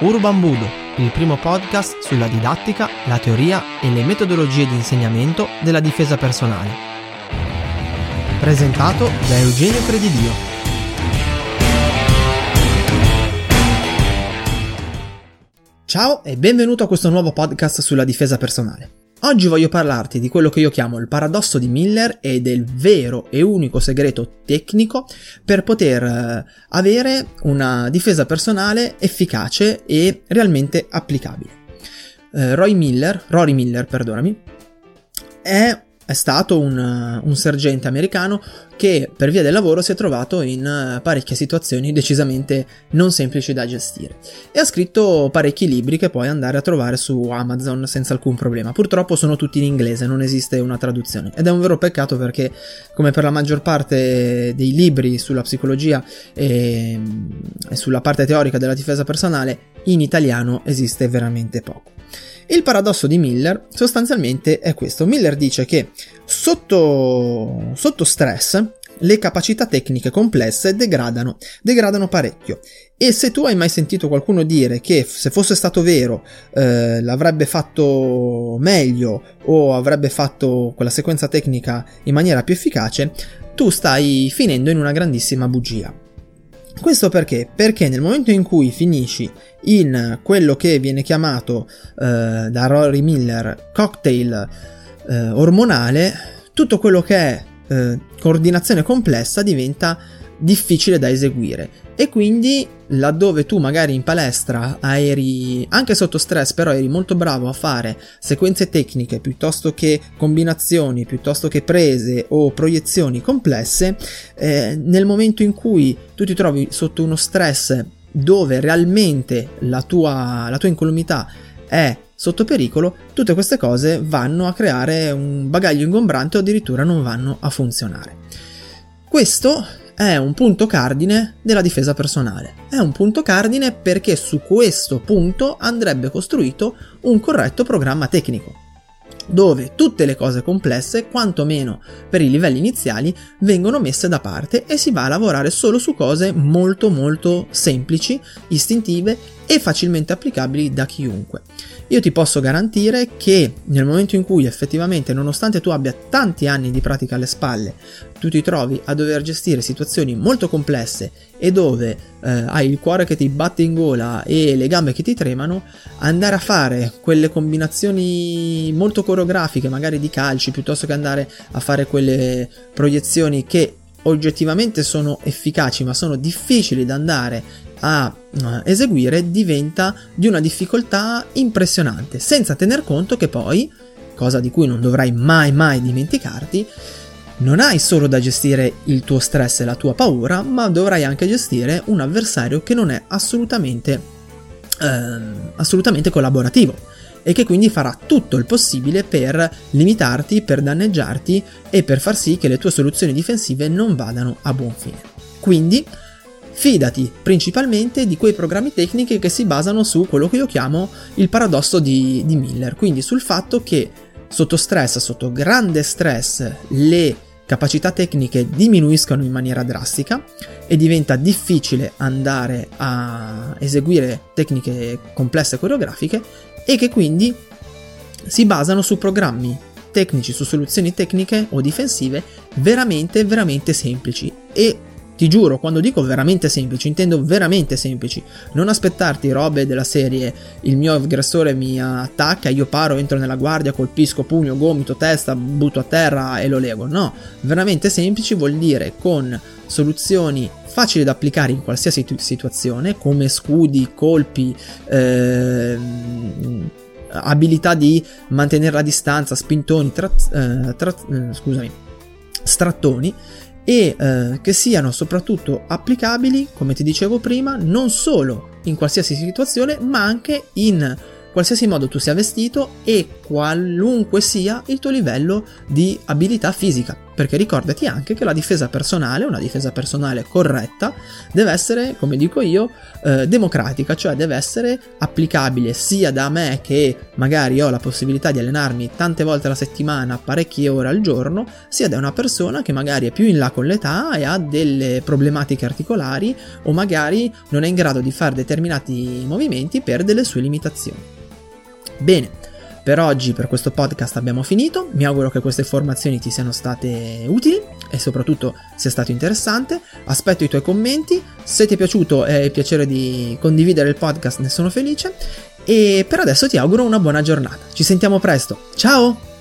Urban Budo, il primo podcast sulla didattica, la teoria e le metodologie di insegnamento della difesa personale. Presentato da Eugenio Credidio. Ciao e benvenuto a questo nuovo podcast sulla difesa personale. Oggi voglio parlarti di quello che io chiamo il paradosso di Miller e del vero e unico segreto tecnico per poter eh, avere una difesa personale efficace e realmente applicabile. Uh, Roy Miller, Rory Miller, perdonami, è è stato un, un, sergente americano che per via del lavoro si è trovato in eh, parecchie situazioni decisamente non semplici da gestire e ha scritto parecchi libri che puoi andare a trovare su Amazon senza alcun problema. Purtroppo sono tutti in inglese, non esiste una traduzione ed è un vero peccato perché come per la maggior parte dei libri sulla psicologia e, e sulla parte teorica della difesa personale in italiano esiste veramente poco. Il paradosso di Miller sostanzialmente è questo. Miller dice che sotto, sotto stress le capacità tecniche complesse degradano, degradano parecchio. E se tu hai mai sentito qualcuno dire che se fosse stato vero eh, l'avrebbe fatto meglio o avrebbe fatto quella sequenza tecnica in maniera più efficace, tu stai finendo in una grandissima bugia. Questo perché? Perché nel momento in cui finisci in quello che viene chiamato eh, da Rory Miller cocktail eh, ormonale, tutto quello che è eh, coordinazione complessa diventa difficile da eseguire e quindi laddove tu magari in palestra eri anche sotto stress però eri molto bravo a fare sequenze tecniche piuttosto che combinazioni piuttosto che prese o proiezioni complesse eh, nel momento in cui tu ti trovi sotto uno stress dove realmente la tua, la tua incolumità è sotto pericolo, tutte queste cose vanno a creare un bagaglio ingombrante o addirittura non vanno a funzionare. Questo è un punto cardine della difesa personale. È un punto cardine perché su questo punto andrebbe costruito un corretto programma tecnico, dove tutte le cose complesse, quantomeno per i livelli iniziali, vengono messe da parte e si va a lavorare solo su cose molto molto semplici, istintive e facilmente applicabili da chiunque. Io ti posso garantire che nel momento in cui effettivamente, nonostante tu abbia tanti anni di pratica alle spalle, tu ti trovi a dover gestire situazioni molto complesse e dove eh, hai il cuore che ti batte in gola e le gambe che ti tremano, andare a fare quelle combinazioni molto coreografiche, magari di calci, piuttosto che andare a fare quelle proiezioni che oggettivamente sono efficaci ma sono difficili da andare a uh, eseguire diventa di una difficoltà impressionante, senza tener conto che poi, cosa di cui non dovrai mai mai dimenticarti, non hai solo da gestire il tuo stress e la tua paura, ma dovrai anche gestire un avversario che non è assolutamente, uh, assolutamente collaborativo e che quindi farà tutto il possibile per limitarti, per danneggiarti e per far sì che le tue soluzioni difensive non vadano a buon fine. Quindi fidati principalmente di quei programmi tecnici che si basano su quello che io chiamo il paradosso di, di Miller, quindi sul fatto che sotto stress, sotto grande stress, le capacità tecniche diminuiscono in maniera drastica e diventa difficile andare a eseguire tecniche complesse coreografiche e che quindi si basano su programmi tecnici, su soluzioni tecniche o difensive veramente veramente semplici. E ti giuro, quando dico veramente semplici, intendo veramente semplici. Non aspettarti robe della serie il mio aggressore mi attacca, io paro, entro nella guardia, colpisco pugno, gomito, testa, butto a terra e lo lego. No, veramente semplici vuol dire con soluzioni facili da applicare in qualsiasi situazione, come scudi, colpi, ehm, abilità di mantenere la distanza, spintoni, tra, eh, tra, eh, scusami, strattoni e eh, che siano soprattutto applicabili, come ti dicevo prima, non solo in qualsiasi situazione, ma anche in qualsiasi modo tu sia vestito e qualunque sia il tuo livello di abilità fisica. Perché ricordati anche che la difesa personale, una difesa personale corretta, deve essere, come dico io, eh, democratica, cioè deve essere applicabile sia da me che magari ho la possibilità di allenarmi tante volte alla settimana, parecchie ore al giorno, sia da una persona che magari è più in là con l'età e ha delle problematiche articolari o magari non è in grado di fare determinati movimenti per delle sue limitazioni. Bene, per oggi, per questo podcast abbiamo finito, mi auguro che queste informazioni ti siano state utili e soprattutto sia stato interessante. Aspetto i tuoi commenti, se ti è piaciuto e hai piacere di condividere il podcast ne sono felice e per adesso ti auguro una buona giornata. Ci sentiamo presto, ciao!